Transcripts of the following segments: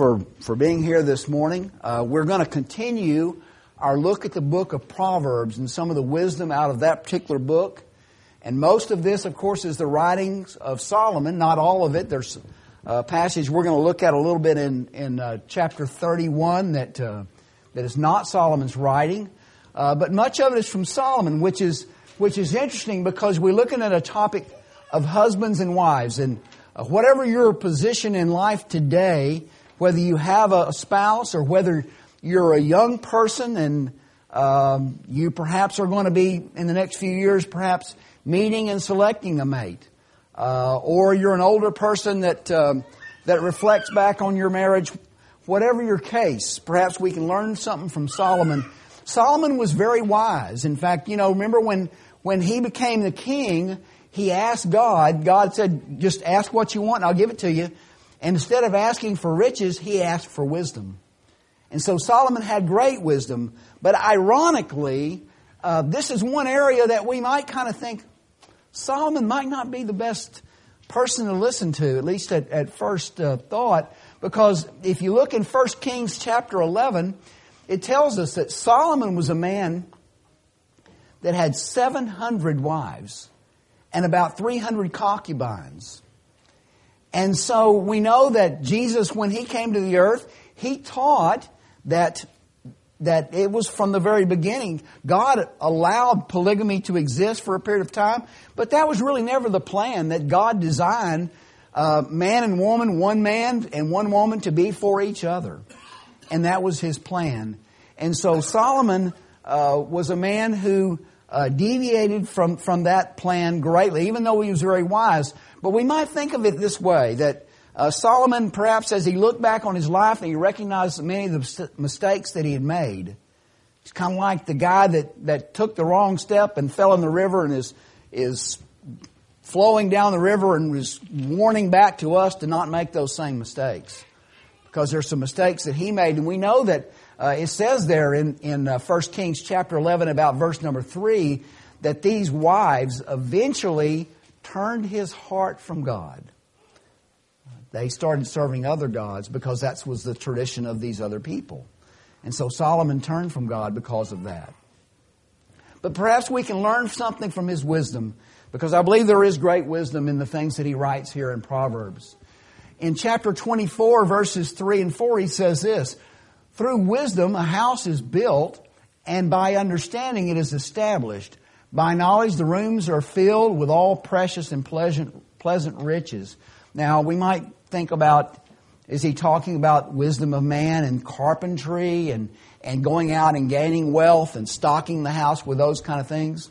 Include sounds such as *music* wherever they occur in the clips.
for, for being here this morning. Uh, we're going to continue our look at the book of Proverbs and some of the wisdom out of that particular book. And most of this, of course, is the writings of Solomon. Not all of it. There's a passage we're going to look at a little bit in, in uh, chapter 31 that, uh, that is not Solomon's writing. Uh, but much of it is from Solomon, which is, which is interesting because we're looking at a topic of husbands and wives. And uh, whatever your position in life today, whether you have a spouse or whether you're a young person and um, you perhaps are going to be in the next few years perhaps meeting and selecting a mate, uh, or you're an older person that um, that reflects back on your marriage. Whatever your case, perhaps we can learn something from Solomon. Solomon was very wise. In fact, you know, remember when when he became the king, he asked God, God said, just ask what you want and I'll give it to you. And instead of asking for riches, he asked for wisdom. And so Solomon had great wisdom. But ironically, uh, this is one area that we might kind of think Solomon might not be the best person to listen to, at least at, at first uh, thought. Because if you look in 1 Kings chapter 11, it tells us that Solomon was a man that had 700 wives and about 300 concubines. And so we know that Jesus, when he came to the earth, he taught that, that it was from the very beginning. God allowed polygamy to exist for a period of time, but that was really never the plan that God designed uh, man and woman, one man and one woman to be for each other. And that was his plan. And so Solomon uh, was a man who uh, deviated from, from that plan greatly, even though he was very wise. But we might think of it this way, that uh, Solomon, perhaps as he looked back on his life and he recognized many of the mistakes that he had made, he's kind of like the guy that, that took the wrong step and fell in the river and is, is flowing down the river and is warning back to us to not make those same mistakes. Because there's some mistakes that he made, and we know that uh, it says there in, in uh, 1 Kings chapter 11 about verse number 3 that these wives eventually turned his heart from God. They started serving other gods because that was the tradition of these other people. And so Solomon turned from God because of that. But perhaps we can learn something from his wisdom because I believe there is great wisdom in the things that he writes here in Proverbs. In chapter 24, verses 3 and 4, he says this through wisdom, a house is built, and by understanding, it is established. By knowledge, the rooms are filled with all precious and pleasant, pleasant riches. Now, we might think about is he talking about wisdom of man and carpentry and, and going out and gaining wealth and stocking the house with those kind of things?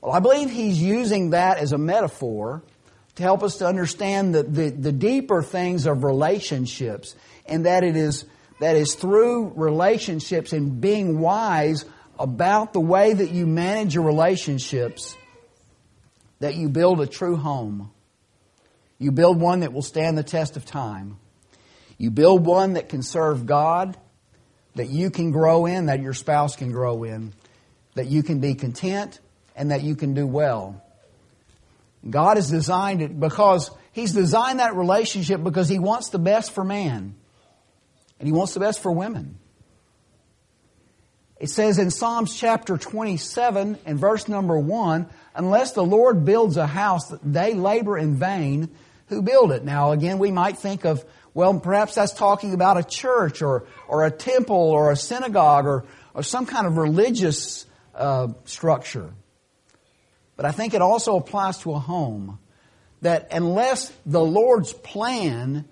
Well, I believe he's using that as a metaphor to help us to understand the, the, the deeper things of relationships and that it is that is through relationships and being wise about the way that you manage your relationships that you build a true home. You build one that will stand the test of time. You build one that can serve God, that you can grow in, that your spouse can grow in, that you can be content, and that you can do well. God has designed it because He's designed that relationship because He wants the best for man. And He wants the best for women. It says in Psalms chapter 27 and verse number 1, unless the Lord builds a house, they labor in vain who build it. Now again, we might think of, well, perhaps that's talking about a church or, or a temple or a synagogue or, or some kind of religious uh, structure. But I think it also applies to a home. That unless the Lord's plan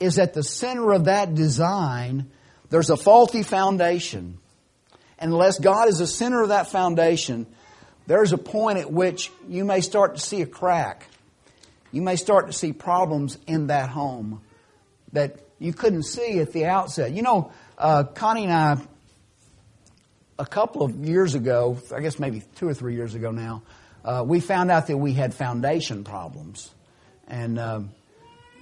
is at the center of that design, there's a faulty foundation. And unless God is the center of that foundation, there's a point at which you may start to see a crack. You may start to see problems in that home that you couldn't see at the outset. You know, uh, Connie and I, a couple of years ago, I guess maybe two or three years ago now, uh, we found out that we had foundation problems. And um,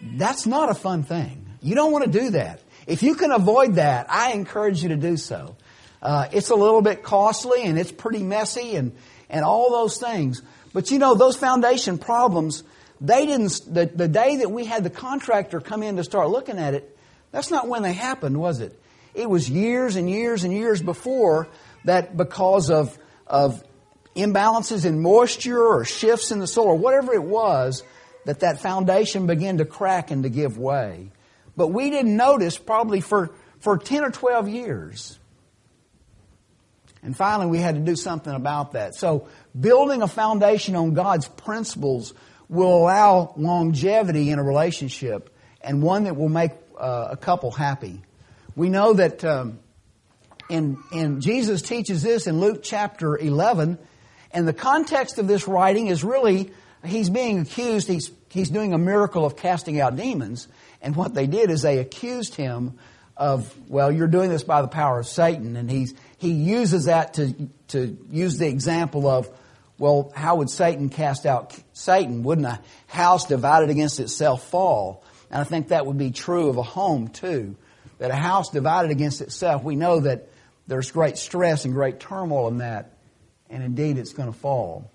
that's not a fun thing. You don't want to do that. If you can avoid that, I encourage you to do so. Uh, it's a little bit costly and it's pretty messy and, and all those things. But you know, those foundation problems, they didn't, the, the day that we had the contractor come in to start looking at it, That's not when they happened, was it? It was years and years and years before that because of, of imbalances in moisture or shifts in the soil or whatever it was, that that foundation began to crack and to give way. But we didn't notice probably for, for 10 or 12 years. And finally, we had to do something about that. So, building a foundation on God's principles will allow longevity in a relationship and one that will make uh, a couple happy. We know that um, in, in Jesus teaches this in Luke chapter 11, and the context of this writing is really he's being accused, he's, he's doing a miracle of casting out demons, and what they did is they accused him of, well, you're doing this by the power of Satan. And he's, he uses that to, to use the example of, well, how would Satan cast out Satan? Wouldn't a house divided against itself fall? And I think that would be true of a home too. That a house divided against itself, we know that there's great stress and great turmoil in that. And indeed, it's going to fall.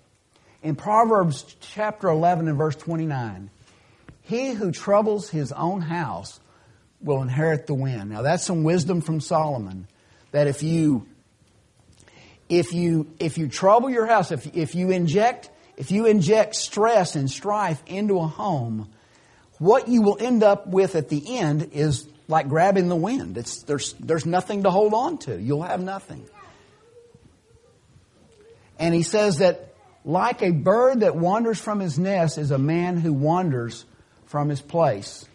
In Proverbs chapter 11 and verse 29, he who troubles his own house will inherit the wind. Now that's some wisdom from Solomon that if you if you if you trouble your house, if if you inject if you inject stress and strife into a home, what you will end up with at the end is like grabbing the wind. It's there's there's nothing to hold on to. You'll have nothing. And he says that like a bird that wanders from his nest is a man who wanders from his place.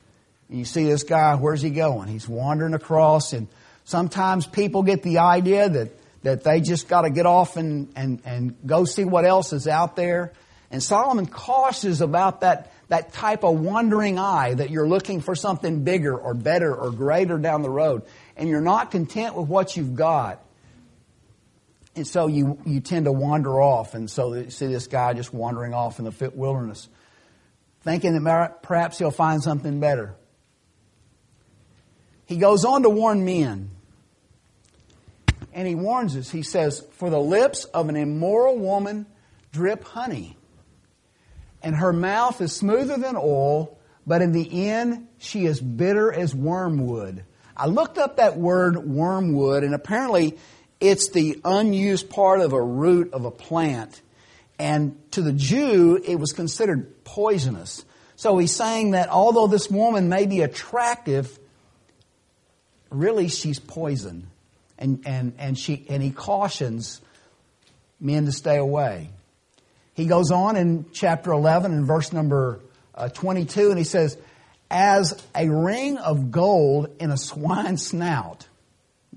And you see this guy, where's he going? He's wandering across, and sometimes people get the idea that, that they just got to get off and, and, and go see what else is out there. And Solomon cautions about that, that type of wandering eye that you're looking for something bigger or better or greater down the road, and you're not content with what you've got. And so you, you tend to wander off. And so you see this guy just wandering off in the wilderness, thinking that perhaps he'll find something better. He goes on to warn men. And he warns us. He says, For the lips of an immoral woman drip honey, and her mouth is smoother than oil, but in the end she is bitter as wormwood. I looked up that word wormwood, and apparently it's the unused part of a root of a plant. And to the Jew, it was considered poisonous. So he's saying that although this woman may be attractive, really she's poison. And, and, and, she, and he cautions men to stay away. He goes on in chapter 11 and verse number uh, 22 and he says, as a ring of gold in a *laughs* swine's snout.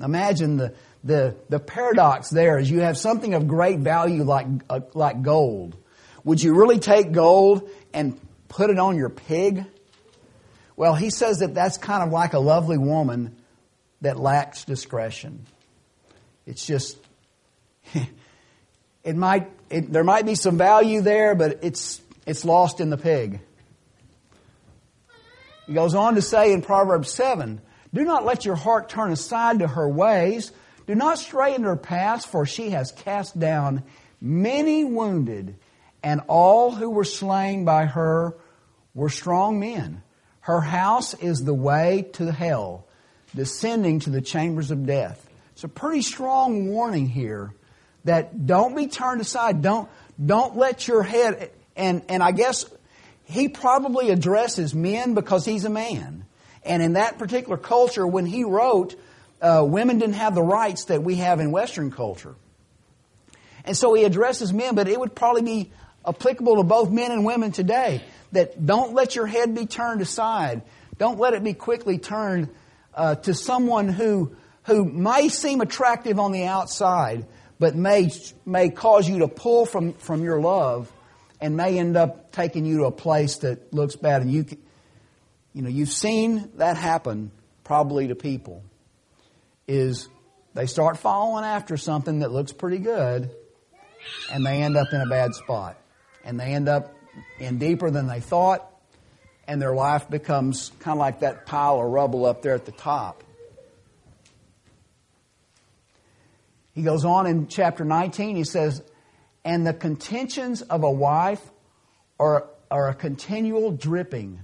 Imagine the, the, the paradox there is you have something of great value like, uh, like gold. Would you really take gold and put it on your pig? Well, he says that that's kind of like a lovely woman that lacks discretion. It's just, *laughs* it might, it, there might be some value there, but it's, it's lost in the pig. He goes on to say in Proverbs 7, do not let your heart turn aside to her ways. Do not stray in her paths, for she has cast down many wounded, and all who were slain by her were strong men. Her house is the way to hell descending to the chambers of death. It's a pretty strong warning here that don't be turned aside. Don't, don't let your head, and, and I guess he probably addresses men because he's a man. And in that particular culture, when he wrote, uh, women didn't have the rights that we have in Western culture. And so he addresses men, but it would probably be applicable to both men and women today that don't let your head be turned aside. Don't let it be quickly turned uh, to someone who, who may seem attractive on the outside, but may, may cause you to pull from, from your love and may end up taking you to a place that looks bad. And you, you know, you've seen that happen probably to people. Is they start following after something that looks pretty good, and they end up in a bad spot, and they end up in deeper than they thought, and their life becomes kind of like that pile of rubble up there at the top. He goes on in chapter 19, he says, And the contentions of a wife are, are a continual dripping,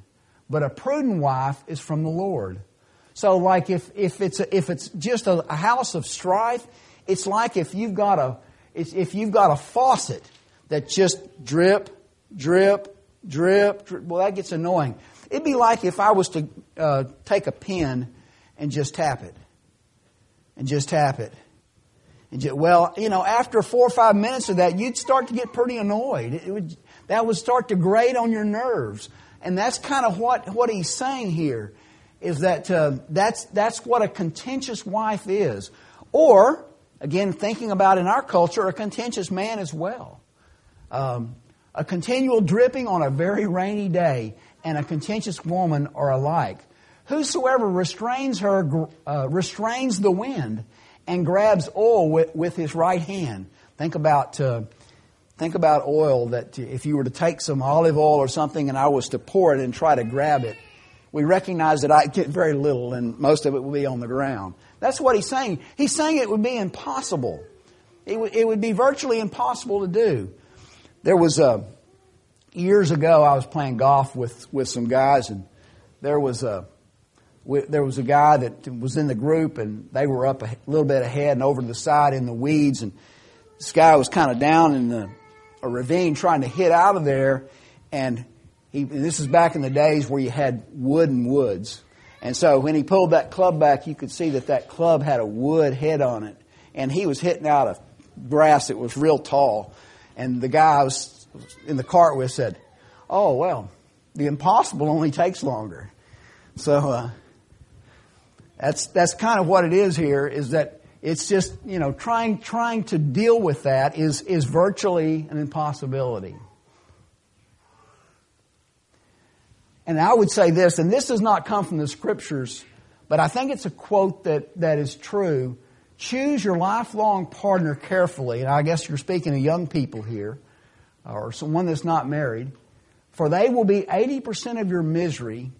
but a prudent wife is from the Lord. So, like if, if it's a, if it's just a, a house of strife, it's like if you've got a if you've got a faucet that just drip, drip, drip, drip. Well, that gets annoying. It'd be like if I was to uh, take a pen and just tap it, and just tap it. And just, well, you know, after four or five minutes of that, you'd start to get pretty annoyed. It would, that would start to grate on your nerves. And that's kind of what, what he's saying here is that uh, that's, that's what a contentious wife is. Or, again, thinking about in our culture, a contentious man as well. Um, a continual dripping on a very rainy day and a contentious woman are alike. Whosoever restrains her uh, restrains the wind and grabs oil with, with his right hand. Think about uh, think about oil that if you were to take some olive oil or something and I was to pour it and try to grab it, we recognize that I get very little and most of it will be on the ground. That's what he's saying. He's saying it would be impossible. It, w- it would be virtually impossible to do. There was a, years ago, I was playing golf with, with some guys and there was a, there was a guy that was in the group and they were up a little bit ahead and over to the side in the weeds and this guy was kind of down in the, a ravine trying to hit out of there and he, this is back in the days where you had wooden woods. And so when he pulled that club back, you could see that that club had a wood head on it. And he was hitting out of grass that was real tall. And the guy was in the cart with said, Oh, well, the impossible only takes longer. So, uh, that's, that's kind of what it is here, is that it's just, you know, trying, trying to deal with that is, is virtually an impossibility. And I would say this, and this does not come from the scriptures, but I think it's a quote that, that is true. Choose your lifelong partner carefully, and I guess you're speaking to young people here, or someone that's not married, for they will be 80% of your misery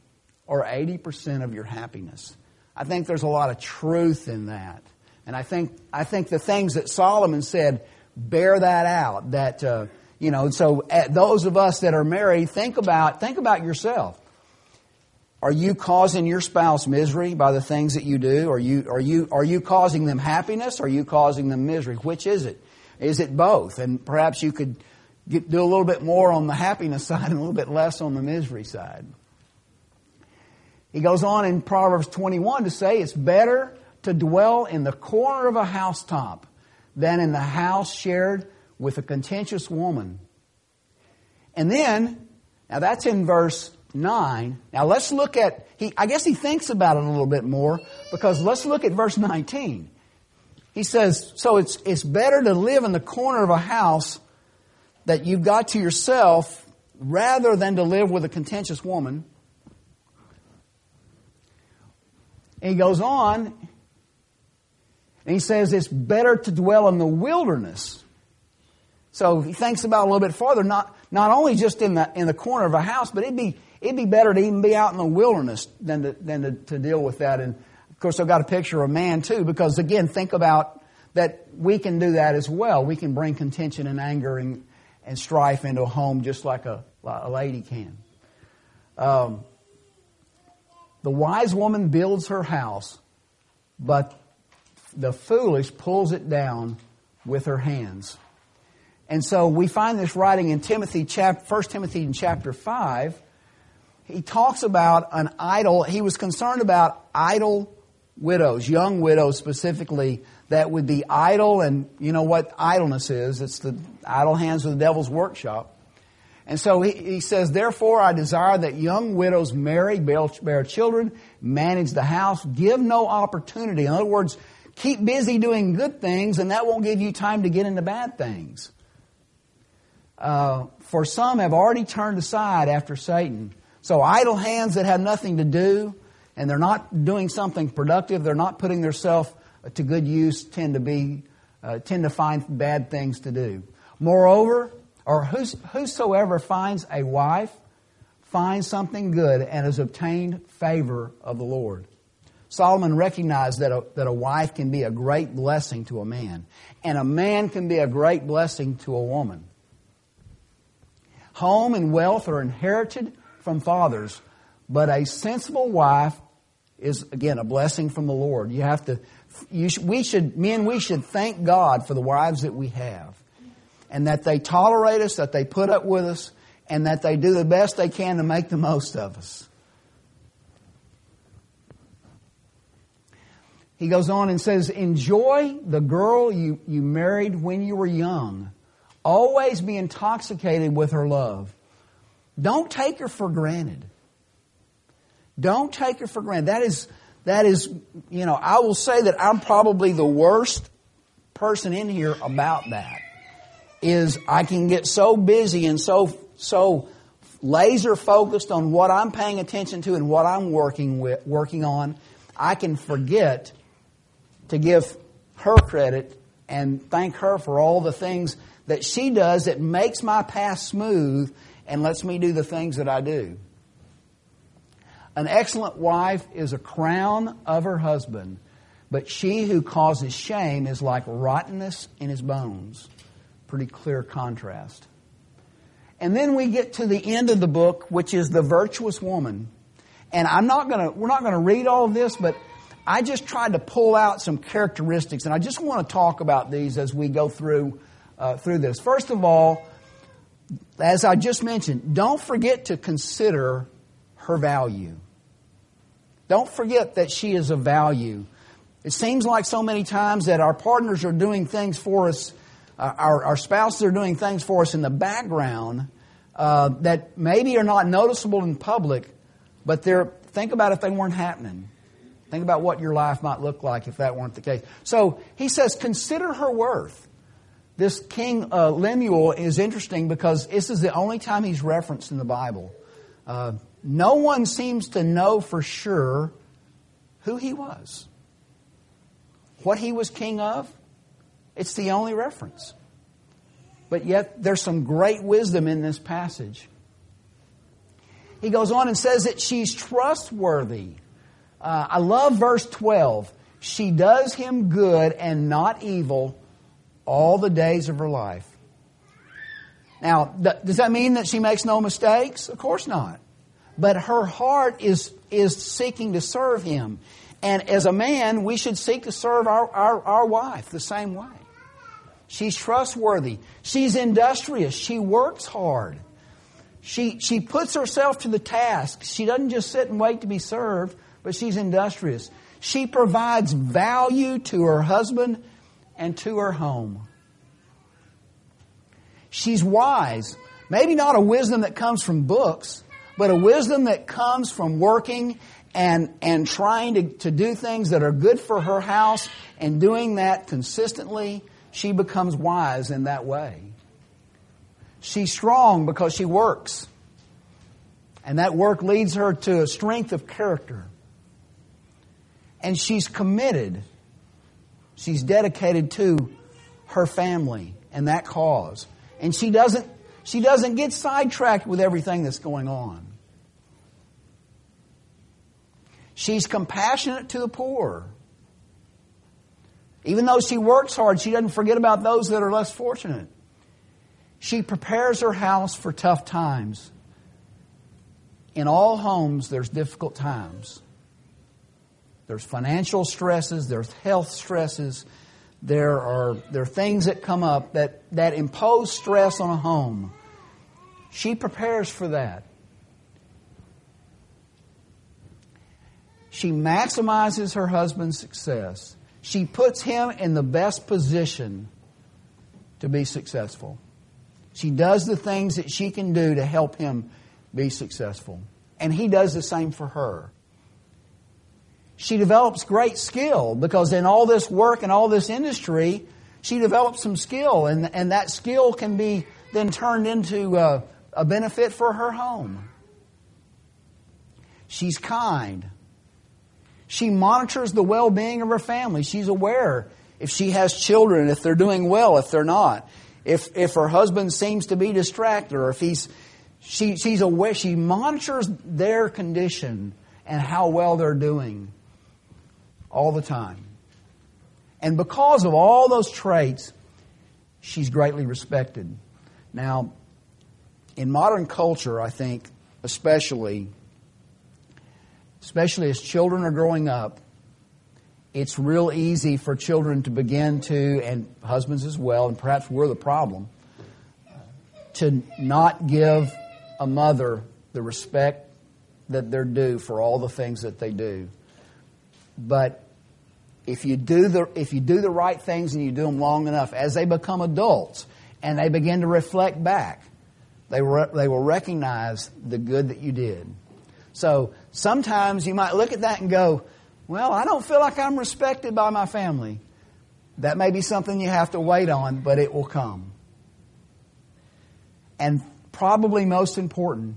or 80% of your happiness. I think there's a lot of truth in that. And I think, I think the things that Solomon said bear that out. That, uh, you know, so uh, those of us that are married, think about, think about yourself. Are you causing your spouse misery by the things that you do? Are you, are you, are you causing them happiness? Or are you causing them misery? Which is it? Is it both? And perhaps you could get, do a little bit more on the happiness *laughs* side and a little bit less on the misery side. He goes on in Proverbs 21 to say it's better to dwell in the corner of a housetop than in the house shared with a contentious woman. And then, now that's in verse 9. Now let's look at, he, I guess he thinks about it a little bit more because let's look at verse 19. He says, so it's, it's better to live in the corner of a house that you've got to yourself rather than to live with a contentious woman And he goes on and he says it's better to dwell in the wilderness. So he thinks about a little bit farther, not, not only just in the, in the corner of a house, but it'd be, it'd be better to even be out in the wilderness than to, than to, to deal with that. And of course, I've got a picture of a man too, because again, think about that we can do that as well. We can bring contention and anger and, and strife into a home just like a, a lady can. Um, the wise woman builds her house, but the foolish pulls it down with her hands. And so we find this writing in Timothy, chap, 1 Timothy in chapter 5. He talks about an idle, he was concerned about idle widows, young widows specifically, that would be idle, and you know what idleness is? It's the idle hands of the devil's workshop. And so he, he says, Therefore I desire that young widows marry, bear, bear children, manage the house, give no opportunity. In other words, keep busy doing good things, and that won't give you time to get into bad things. Uh, for some have already turned aside after Satan. So idle hands that have nothing to do, and they're not doing something productive, they're not putting themselves to good use, tend to be, uh, tend to find bad things to do. Moreover, or whosoever finds a wife finds something good and has obtained favor of the Lord. Solomon recognized that a, that a wife can be a great blessing to a man, and a man can be a great blessing to a woman. Home and wealth are inherited from fathers, but a sensible wife is again a blessing from the Lord. You have to, you sh- we should, men, we should thank God for the wives that we have, and that they tolerate us, that they put up with us, and that they do the best they can to make the most of us. He goes on and says, Enjoy the girl you, you married when you were young. Always be intoxicated with her love. Don't take her for granted. Don't take her for granted. That is, that is, you know, I will say that I'm probably the worst person in here about that. Is I can get so busy and so, so laser focused on what I'm paying attention to and what I'm working with, working on, I can forget to give her credit and thank her for all the things that she does that makes my path smooth and lets me do the things that I do. An excellent wife is a crown of her husband, but she who causes shame is like rottenness in his bones. Pretty clear contrast. And then we get to the end of the book, which is the virtuous woman. And I'm not gonna, we're not gonna read all of this, but I just tried to pull out some characteristics, and I just want to talk about these as we go through uh, through this. First of all, as I just mentioned, don't forget to consider her value. Don't forget that she is of value. It seems like so many times that our partners are doing things for us, uh, our, our spouses are doing things for us in the background uh, that maybe are not noticeable in public, but they're, think about if they weren't happening. Think about what your life might look like if that weren't the case. So he says, consider her worth. This King uh, Lemuel is interesting because this is the only time he's referenced in the Bible. Uh, no one seems to know for sure who he was. What he was king of, it's the only reference. But yet, there's some great wisdom in this passage. He goes on and says that she's trustworthy. Uh, I love verse 12. She does him good and not evil all the days of her life. Now, th- does that mean that she makes no mistakes? Of course not. But her heart is, is seeking to serve him. And as a man, we should seek to serve our, our, our wife the same way. She's trustworthy. She's industrious. She works hard. She, she puts herself to the task. She doesn't just sit and wait to be served, but she's industrious. She provides value to her husband and to her home. She's wise. Maybe not a wisdom that comes from books, but a wisdom that comes from working and, and trying to, to do things that are good for her house and doing that consistently. She becomes wise in that way. She's strong because she works. And that work leads her to a strength of character and she's committed. She's dedicated to her family and that cause. And she doesn't, she doesn't get sidetracked with everything that's going on. She's compassionate to the poor. Even though she works hard, she doesn't forget about those that are less fortunate. She prepares her house for tough times. In all homes, there's difficult times. There's financial stresses, there's health stresses, there are, there are things that come up that, that impose stress on a home. She prepares for that. She maximizes her husband's success. She puts him in the best position to be successful. She does the things that she can do to help him be successful. And he does the same for her she develops great skill because in all this work and all this industry, she develops some skill, and, and that skill can be then turned into a, a benefit for her home. She's kind. She monitors the well being of her family. She's aware if she has children, if they're doing well, if they're not. If, if her husband seems to be distracted, or if he's, she, she's aware, she monitors their condition and how well they're doing all the time. And because of all those traits, she's greatly respected. Now, in modern culture, I think, especially, especially as children are growing up, it's real easy for children to begin to, and husbands as well, and perhaps we're the problem, to not give a mother the respect that they're due for all the things that they do. But if you do the if you do the right things and you do them long enough, as they become adults and they begin to reflect back, they re, they will recognize the good that you did. So sometimes you might look at that and go, "Well, I don't feel like I'm respected by my family." That may be something you have to wait on, but it will come. And probably most important,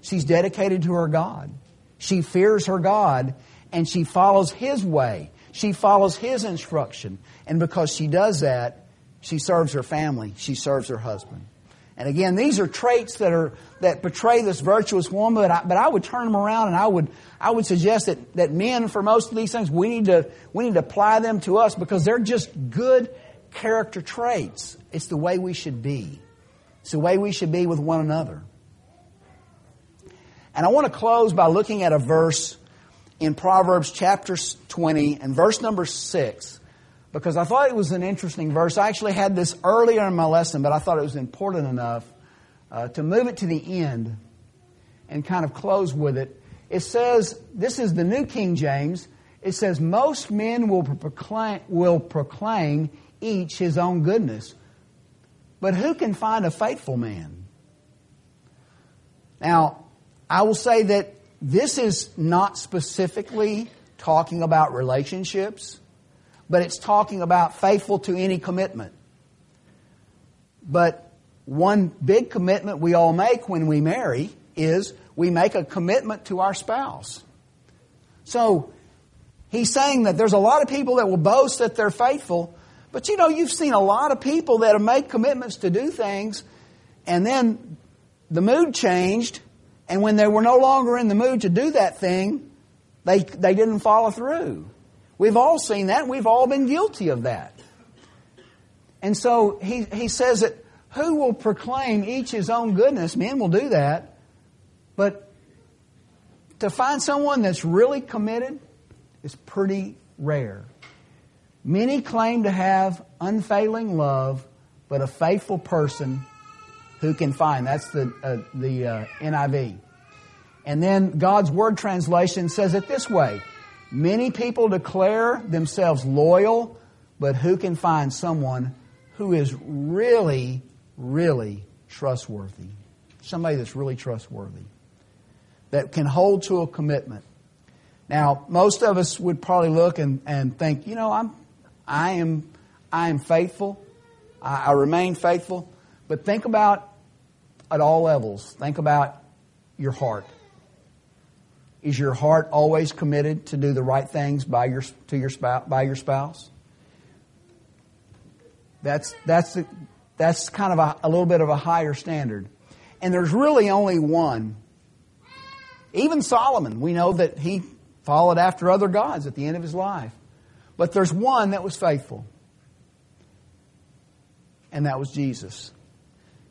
she's dedicated to her God. She fears her God and she follows His way. She follows His instruction. And because she does that, she serves her family. She serves her husband. And again, these are traits that are that portray this virtuous woman. But I, but I would turn them around, and I would I would suggest that that men, for most of these things, we need to we need to apply them to us because they're just good character traits. It's the way we should be. It's the way we should be with one another. And I want to close by looking at a verse in Proverbs chapter 20 and verse number 6 because I thought it was an interesting verse. I actually had this earlier in my lesson, but I thought it was important enough uh, to move it to the end and kind of close with it. It says, this is the New King James. It says, most men will proclaim, will proclaim each his own goodness, but who can find a faithful man? Now, I will say that this is not specifically talking about relationships, but it's talking about faithful to any commitment. But one big commitment we all make when we marry is we make a commitment to our spouse. So he's saying that there's a lot of people that will boast that they're faithful, but you know, you've seen a lot of people that have made commitments to do things, and then the mood changed, and when they were no longer in the mood to do that thing, they, they didn't follow through. We've all seen that. We've all been guilty of that. And so he, he says that who will proclaim each his own goodness? Men will do that. But to find someone that's really committed is pretty rare. Many claim to have unfailing love, but a faithful person who can find. That's the, uh, the uh, NIV. And then God's Word translation says it this way Many people declare themselves loyal, but who can find someone who is really, really trustworthy? Somebody that's really trustworthy, that can hold to a commitment. Now, most of us would probably look and, and think, you know, I'm, I am, I am faithful. I, I remain faithful. But think about at all levels. Think about your heart. Is your heart always committed to do the right things by your to your spouse, by your spouse? That's that's that's kind of a, a little bit of a higher standard. And there's really only one. Even Solomon, we know that he followed after other gods at the end of his life. But there's one that was faithful. And that was Jesus.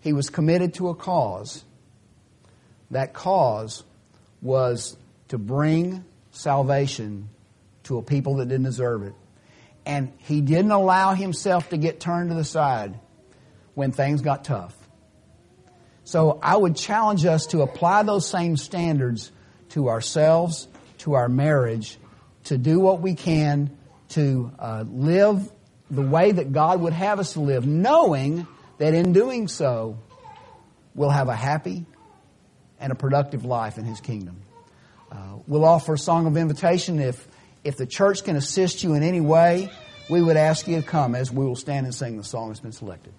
He was committed to a cause. That cause was to bring salvation to a people that didn't deserve it. And he didn't allow himself to get turned to the side when things got tough. So I would challenge us to apply those same standards to ourselves, to our marriage, to do what we can to uh, live the way that God would have us to live, knowing that in doing so, we'll have a happy and a productive life in His kingdom. Uh, we'll offer a song of invitation. If, if the church can assist you in any way, we would ask you to come as we will stand and sing the song that's been selected.